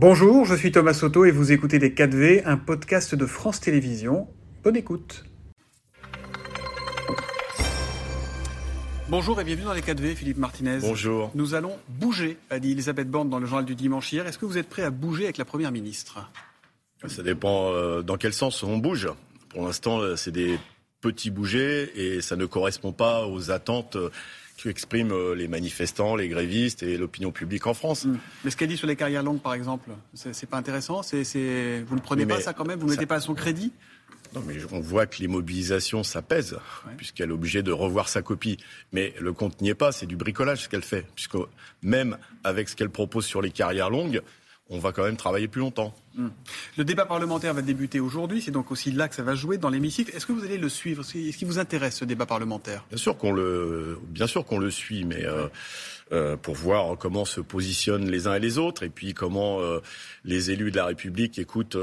Bonjour, je suis Thomas Soto et vous écoutez Les 4V, un podcast de France Télévisions. Bonne écoute. Bonjour et bienvenue dans les 4V, Philippe Martinez. Bonjour. Nous allons bouger, a dit Elisabeth Borne dans le journal du dimanche hier. Est-ce que vous êtes prêt à bouger avec la Première ministre? Ça dépend euh, dans quel sens on bouge. Pour l'instant, euh, c'est des petits bougers et ça ne correspond pas aux attentes euh, qu'expriment les manifestants, les grévistes et l'opinion publique en France. Hmm. Mais ce qu'elle dit sur les carrières longues, par exemple, c'est pas intéressant c'est, Vous ne prenez pas ça quand même Vous ne mettez pas à son crédit? Non, mais on voit que les mobilisations, ça pèse, puisqu'elle est obligée de revoir sa copie. Mais le compte n'y est pas, c'est du bricolage ce qu'elle fait, puisque même avec ce qu'elle propose sur les carrières longues, on va quand même travailler plus longtemps. Hmm. Le débat parlementaire va débuter aujourd'hui, c'est donc aussi là que ça va jouer dans l'hémicycle. Est-ce que vous allez le suivre? Est-ce qu'il vous intéresse ce débat parlementaire? Bien sûr qu'on le, bien sûr qu'on le suit, mais euh, euh, pour voir comment se positionnent les uns et les autres, et puis comment euh, les élus de la République écoutent,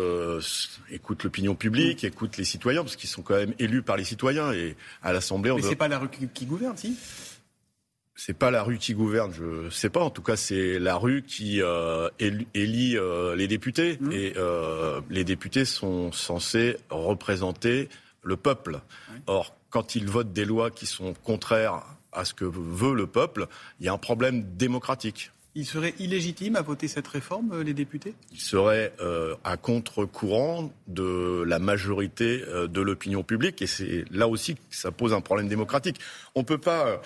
écoutent l'opinion publique, hmm. écoutent les citoyens, parce qu'ils sont quand même élus par les citoyens et à l'Assemblée. Mais c'est pas la rue qui gouverne, si? C'est pas la rue qui gouverne, je sais pas. En tout cas, c'est la rue qui euh, élit euh, les députés. Mmh. Et euh, les députés sont censés représenter le peuple. Or, quand ils votent des lois qui sont contraires à ce que veut le peuple, il y a un problème démocratique. Il serait illégitime à voter cette réforme, les députés? Il serait à contre-courant de la majorité de l'opinion publique. Et c'est là aussi que ça pose un problème démocratique. On ne peut pas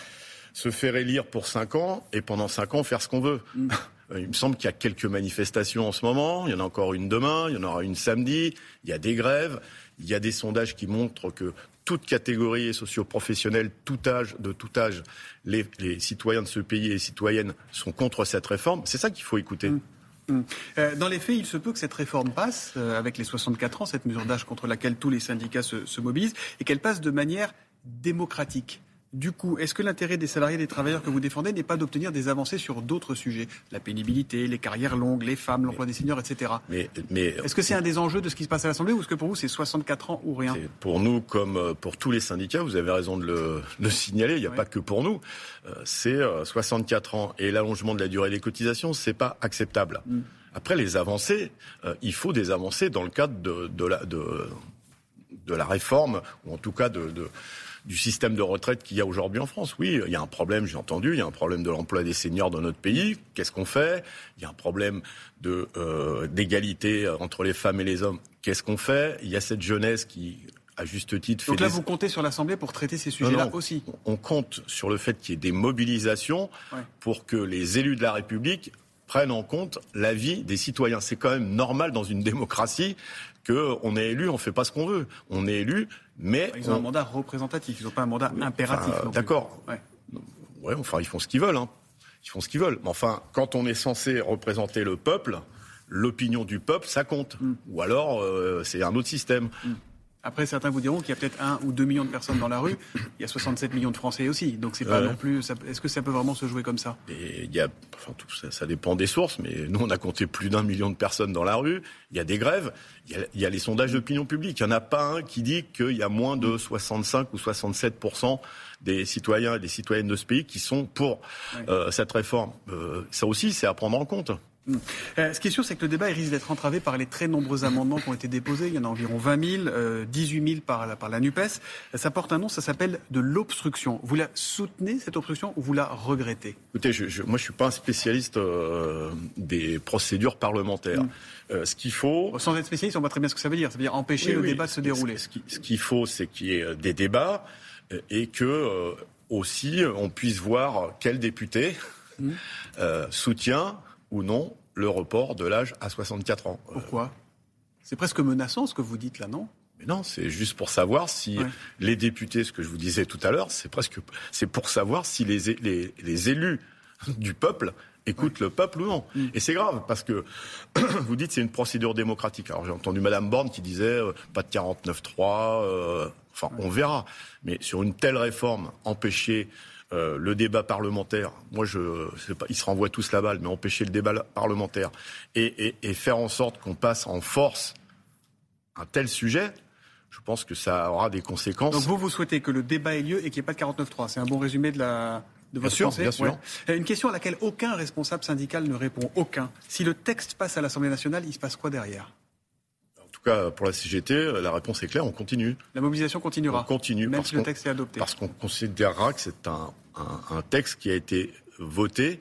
se faire élire pour cinq ans et pendant cinq ans faire ce qu'on veut. Mm. Il me semble qu'il y a quelques manifestations en ce moment, il y en a encore une demain, il y en aura une samedi, il y a des grèves, il y a des sondages qui montrent que toute catégorie socio-professionnelle, tout âge, de tout âge, les, citoyens de ce pays et les citoyennes sont contre cette réforme. C'est ça qu'il faut écouter. Mm. Mm. Euh, dans les faits, il se peut que cette réforme passe, euh, avec les 64 ans, cette mesure d'âge contre laquelle tous les syndicats se mobilisent, et qu'elle passe de manière démocratique. Du coup, est-ce que l'intérêt des salariés et des travailleurs que vous défendez n'est pas d'obtenir des avancées sur d'autres sujets? La pénibilité, les carrières longues, les femmes, l'emploi des seniors, etc. Mais, est-ce que c'est un des enjeux de ce qui se passe à l'Assemblée ou est-ce que pour vous c'est 64 ans ou rien? Pour nous, comme euh, pour tous les syndicats, vous avez raison de le, signaler, il n'y a pas que pour nous. Euh, c'est 64 euh, ans et l'allongement de la durée des cotisations, c'est pas acceptable. Mm. Après, les avancées, il faut des avancées dans le cadre de, la, de, la réforme, ou en tout cas de du système de retraite qu'il y a aujourd'hui en France. Oui, il y a un problème, j'ai entendu, il y a un problème de l'emploi des seniors dans notre pays. Qu'est-ce qu'on fait? Il y a un problème de euh, d'égalité entre les femmes et les hommes. Qu'est-ce qu'on fait? Il y a cette jeunesse qui à juste titre. Donc là, vous comptez sur l'Assemblée pour traiter ces sujets-là aussi? On compte sur le fait qu'il y ait des mobilisations pour que les élus de la République prennent en compte l'avis des citoyens. C'est quand même normal dans une démocratie qu'on est élu, on ne fait pas ce qu'on veut. On est élu, mais... Ils ont un mandat représentatif, ils n'ont pas un mandat impératif. D'accord. Ouais. enfin, ils font ce qu'ils veulent. Hein. Ils font ce qu'ils veulent. Mais enfin, quand on est censé représenter le peuple, l'opinion du peuple, ça compte. Mm. Ou alors, euh, c'est un autre système. Mm. Après, certains vous diront qu'il y a peut-être un ou deux millions de personnes dans la rue. Il y a 67 millions de Français aussi. Donc, c'est pas non plus. Est-ce que ça peut vraiment se jouer comme ça? Et il y a, enfin, tout ça, ça, dépend des sources, mais nous, on a compté plus d'un million de personnes dans la rue. Il y a des grèves. Il y a, il y a les sondages d'opinion publique. Il n'y en a pas un qui dit qu'il y a moins de 65 ou 67% des citoyens et des citoyennes de ce pays qui sont pour euh, cette réforme. Euh, ça aussi, c'est à prendre en compte. Euh, ce qui est sûr, c'est que le débat risque d'être entravé par les très nombreux amendements qui ont été déposés. Il y en a environ 20 000, 18 000 par la, par la NUPES. Ça porte un nom, ça s'appelle de l'obstruction. Vous la soutenez, cette obstruction, ou vous la regrettez? Écoutez, je, moi, je ne suis pas un spécialiste euh, des procédures parlementaires. Mm. Euh, ce qu'il faut... Sans être spécialiste, on voit très bien ce que ça veut dire. Ça veut dire empêcher le débat de se dérouler. Ce qu'il faut, c'est qu'il y ait des débats et que aussi on puisse voir quel député mm. soutient ou non le report de l'âge à 64 ans. Pourquoi? C'est presque menaçant ce que vous dites là, non? Mais non, c'est juste pour savoir si les députés, ce que je vous disais tout à l'heure, c'est presque, c'est pour savoir si les, les, élus du peuple écoutent le peuple ou non. Mm. Et c'est grave parce que vous dites c'est une procédure démocratique. Alors j'ai entendu Madame Borne qui disait euh, pas de 49-3. Euh, enfin, on verra. Mais sur une telle réforme, empêcher euh, le débat parlementaire, moi je sais pas, ils se renvoient tous la balle, mais empêcher le débat parlementaire et, faire en sorte qu'on passe en force un tel sujet, je pense que ça aura des conséquences. Donc vous, vous souhaitez que le débat ait lieu et qu'il n'y ait pas de 49-3. C'est un bon résumé de la, de votre bien pensée Bien sûr. Une question à laquelle aucun responsable syndical ne répond. Aucun. Si le texte passe à l'Assemblée nationale, il se passe quoi derrière? Cas, pour la CGT, la réponse est claire, on continue. La mobilisation continuera On continue. Même si le texte est adopté. Parce qu'on considérera que c'est un, un- un texte qui a été voté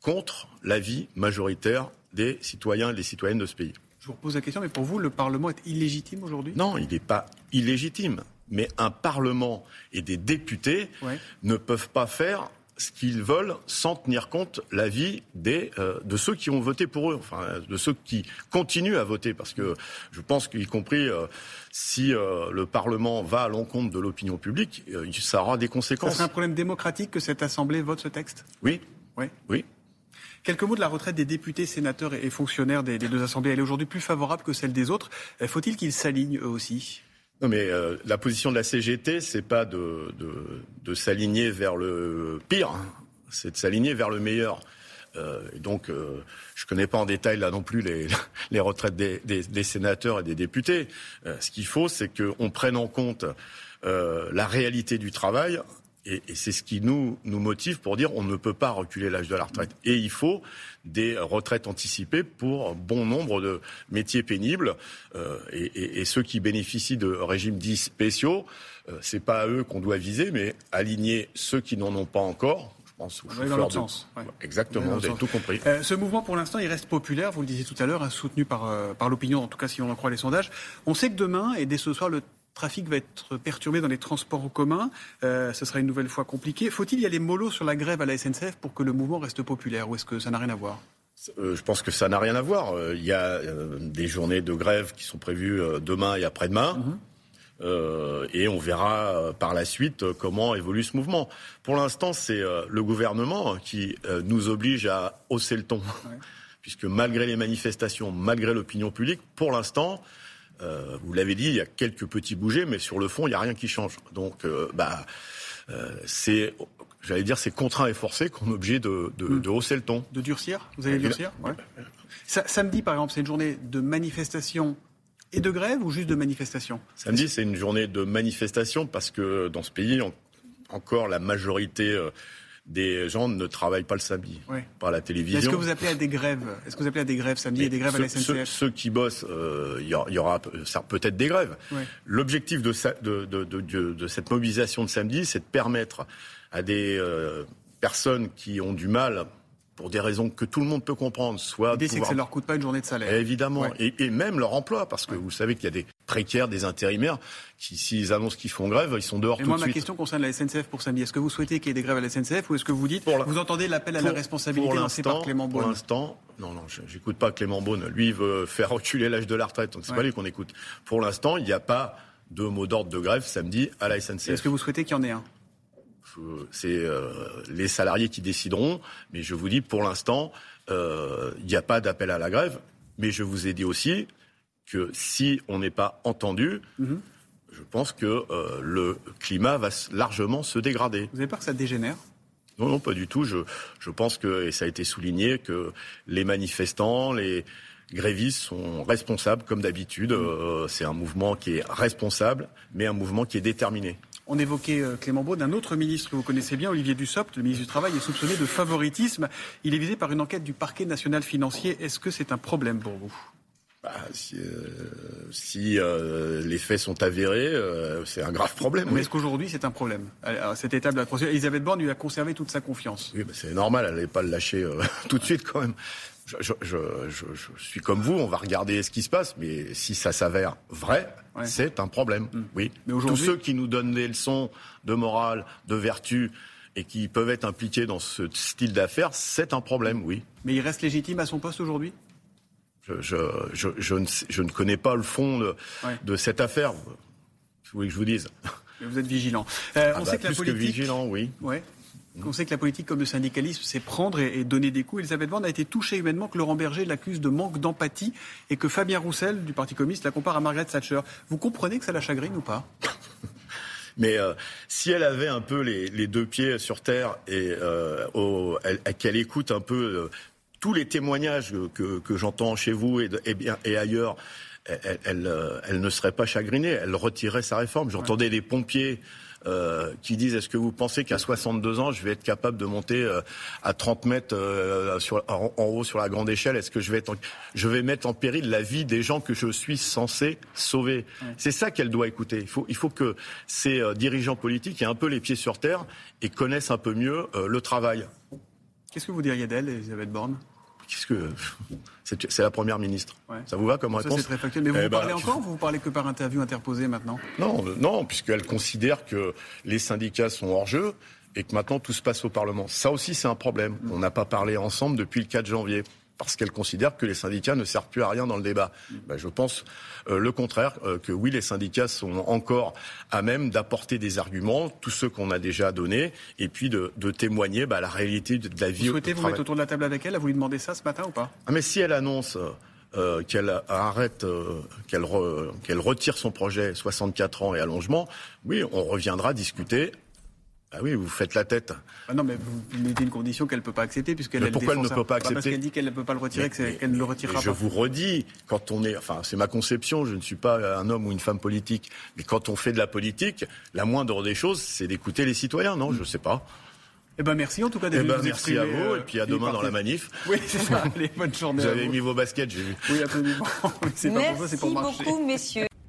contre l'avis majoritaire des citoyens et des citoyennes de ce pays. Je vous repose la question, mais pour vous, le Parlement est illégitime aujourd'hui? Non, il n'est pas illégitime. Mais un Parlement et des députés Ouais. ne peuvent pas faire ce qu'ils veulent sans tenir compte l'avis des euh, de ceux qui ont voté pour eux, enfin de ceux qui continuent à voter, parce que je pense qu'y compris euh, si euh, le Parlement va à l'encontre de l'opinion publique, ça aura des conséquences. serait un problème démocratique que cette Assemblée vote ce texte? Oui, Oui. oui. Quelques mots de la retraite des députés, sénateurs et fonctionnaires des, des deux assemblées. Elle est aujourd'hui plus favorable que celle des autres. Faut-il qu'ils s'alignent eux aussi? Non, mais euh, la position de la CGT, c'est pas de, de, s'aligner vers le pire, hein. c'est de s'aligner vers le meilleur. Euh, et donc, euh, je connais pas en détail là non plus les, les retraites des, des, des sénateurs et des députés. Ce qu'il faut, c'est qu'on prenne en compte la réalité du travail. Et, et c'est ce qui nous, nous motive pour dire on ne peut pas reculer l'âge de la retraite. Et il faut des retraites anticipées pour bon nombre de métiers pénibles. Euh, et, et- et ceux qui bénéficient de régimes dits spéciaux, euh, c'est pas à eux qu'on doit viser, mais aligner ceux qui n'en ont pas encore. Je pense aux aller dans l'autre de- sens, ouais. Exactement, vous avez tout compris. Euh, ce mouvement, pour l'instant, il reste populaire, vous le disiez tout à l'heure, hein, soutenu par, euh, par l'opinion, en tout cas si on en croit les sondages. On sait que demain, et dès ce soir, le trafic va être perturbé dans les transports en commun. Euh, ce sera une nouvelle fois compliqué. Faut-il y aller mollo sur la grève à la SNCF pour que le mouvement reste populaire ou est-ce que ça n'a rien à voir? Euh, je pense que ça n'a rien à voir. Euh, Il y a des journées de grève qui sont prévues demain et après-demain. Mhm. Euh, et on verra par la suite comment évolue ce mouvement. Pour l'instant, c'est le gouvernement qui euh, nous oblige à hausser le ton. Puisque malgré les manifestations, malgré l'opinion publique, pour l'instant, euh, vous l'avez dit, il y a quelques petits bougés, mais sur le fond, il n'y a rien qui change. Donc, euh, bah, euh, c'est, j'allais dire, c'est contraint et forcé qu'on est obligé de, de, Mm. de hausser le ton. De durcir? Vous allez durcir? Ouais. Samedi, par exemple, c'est une journée de manifestation et de grève ou juste de manifestation? Samedi, c'est une journée de manifestation parce que dans ce pays, en- encore la majorité des gens ne travaillent pas le samedi. À la Est-ce télévision. que vous appelez à des grèves? Est-ce que vous appelez à des grèves samedi et des grèves à la ceux- SNCF? ceux qui bossent, euh, il y aura- y peut-être des grèves. L'objectif de cette mobilisation de samedi, c'est de permettre à des euh, personnes qui ont du mal, pour des raisons que tout le monde peut comprendre, soit de L'idée, c'est que pouvoir ça ne leur coûte pas une journée de salaire. Évidemment, Ouais. et, et même leur emploi, parce que vous savez qu'il y a des précaires, des intérimaires, qui s'ils annoncent qu'ils font grève, ils sont dehors Et tout moi, de ma suite. question concerne la SNCF pour samedi. Est-ce que vous souhaitez qu'il y ait des grèves à la SNCF ou est-ce que vous dites, Pour la- vous entendez l'appel à la Pour- responsabilité pour lancé par l'instant- Clément Pour Beaune l'instant, non, non, j'écoute pas Clément Beaune. Lui, il veut faire reculer l'âge de la retraite, donc c'est Ouais. pas lui qu'on écoute. Pour l'instant, il n'y a pas de mot d'ordre de grève samedi à la SNCF. Est-ce que vous souhaitez qu'il y en ait un? C'est euh, les salariés qui décideront, mais je vous dis, pour l'instant, euh, il n'y a pas d'appel à la grève. Mais je vous ai dit aussi que si on n'est pas entendu, Mhm. je pense que euh, le climat va largement se dégrader. Vous avez peur que ça dégénère? Non, non, pas du tout. Je, je pense que, et ça a été souligné, que les manifestants, les grévistes sont responsables, comme d'habitude. Euh, c'est un mouvement qui est responsable, mais un mouvement qui est déterminé. On évoquait euh, Clément Beaune, un autre ministre que vous connaissez bien, Olivier Dussopt, le ministre du Travail, est soupçonné de favoritisme. Il est visé par une enquête du parquet national financier. Est-ce que c'est un problème pour vous? Bah, si euh, si, euh, les faits sont avérés, euh, c'est un grave problème. Mais Oui, est-ce qu'aujourd'hui c'est un problème? À à cette étape de la procédure, Elisabeth Borne lui a conservé toute sa confiance. Oui, bah, c'est normal, elle n'allait pas le lâcher tout de suite quand même. Je, je- je- je- je suis comme vous, on va regarder ce qui se passe, mais si ça s'avère vrai, Ouais. C'est un problème. Oui. Mais Tous ceux qui nous donnent des leçons de morale, de vertu, et qui peuvent être impliqués dans ce style d'affaires, c'est un problème, oui. Mais il reste légitime à son poste aujourd'hui? Je, je, je, je ne, sais- je ne connais pas le fond de, Ouais. de cette affaire. Vous voulez que je vous dise? Vous êtes vigilant. Euh, Ah on bah, sait que la Plus que politique. vigilant, oui. Ouais. On sait que la politique comme le syndicalisme, c'est prendre et, et donner des coups. Elisabeth Borne a été touchée humainement que Laurent Berger l'accuse de manque d'empathie et que Fabien Roussel, du Parti communiste, la compare à Margaret Thatcher. Vous comprenez que ça la chagrine ou pas? Mais euh, si elle avait un peu les, les deux pieds sur terre et euh, au- elle- qu'elle écoute un peu euh, tous les témoignages que, que j'entends chez vous et, de- et bien, et ailleurs, elle, elle, elle ne serait pas chagrinée. Elle retirerait sa réforme. J'entendais les pompiers euh, qui disent est-ce que vous pensez qu'à 62 ans, je vais être capable de monter euh, à 30 mètres euh, sur, en, haut sur la grande échelle? Est-ce que je vais, être je vais mettre en péril la vie des gens que je suis censé sauver? C'est ça qu'elle doit écouter. Il faut, il faut que ces dirigeants politiques aient un peu les pieds sur terre et connaissent un peu mieux le travail. Qu'est-ce que vous diriez d'elle, Elisabeth Borne? Qu'est-ce que c'est la première ministre. Ça vous va comme réponse C'est très factuel. Mais vous, eh ben, parlez encore ou vous parlez que par interview interposée maintenant? Non, non, puisqu'elle considère que les syndicats sont hors jeu et que maintenant tout se passe au Parlement. Ça aussi, c'est un problème. On n'a pas parlé ensemble depuis le 4 janvier parce qu'elle considère que les syndicats ne servent plus à rien dans le débat. Ben, je pense euh, le contraire, euh, que oui, les syndicats sont encore à même d'apporter des arguments, tous ceux qu'on a déjà donnés, et puis de, témoigner bah, la réalité de, la vie. Vous souhaitez vous mettre autour de la table avec elle Vous lui demandez ça ce matin ou pas? Ah, Mais si elle annonce... Euh, qu'elle arrête, qu'elle qu'elle retire son projet 64 ans et allongement, oui, on reviendra discuter ah oui, vous faites la tête. Ah non, mais vous mettez une condition qu'elle ne peut pas accepter, puisqu'elle Pourquoi elle ne peut pas accepter Parce qu'elle dit qu'elle ne peut pas le retirer, qu'elle ne le retirera pas. Je vous redis, quand on est, enfin, c'est ma conception, je ne suis pas un homme ou une femme politique, mais quand on fait de la politique, la moindre des choses, c'est d'écouter les citoyens, non? Je ne sais pas. Eh ben merci en tout cas d'être eh ben, Merci à vous et puis à euh, demain dans la manif. Oui, c'est ça. Allez, bonne journée. Vous avez mis vos baskets, j'ai vu. Oui, absolument. c'est pas pour ça, c'est pour marcher. Merci beaucoup, messieurs.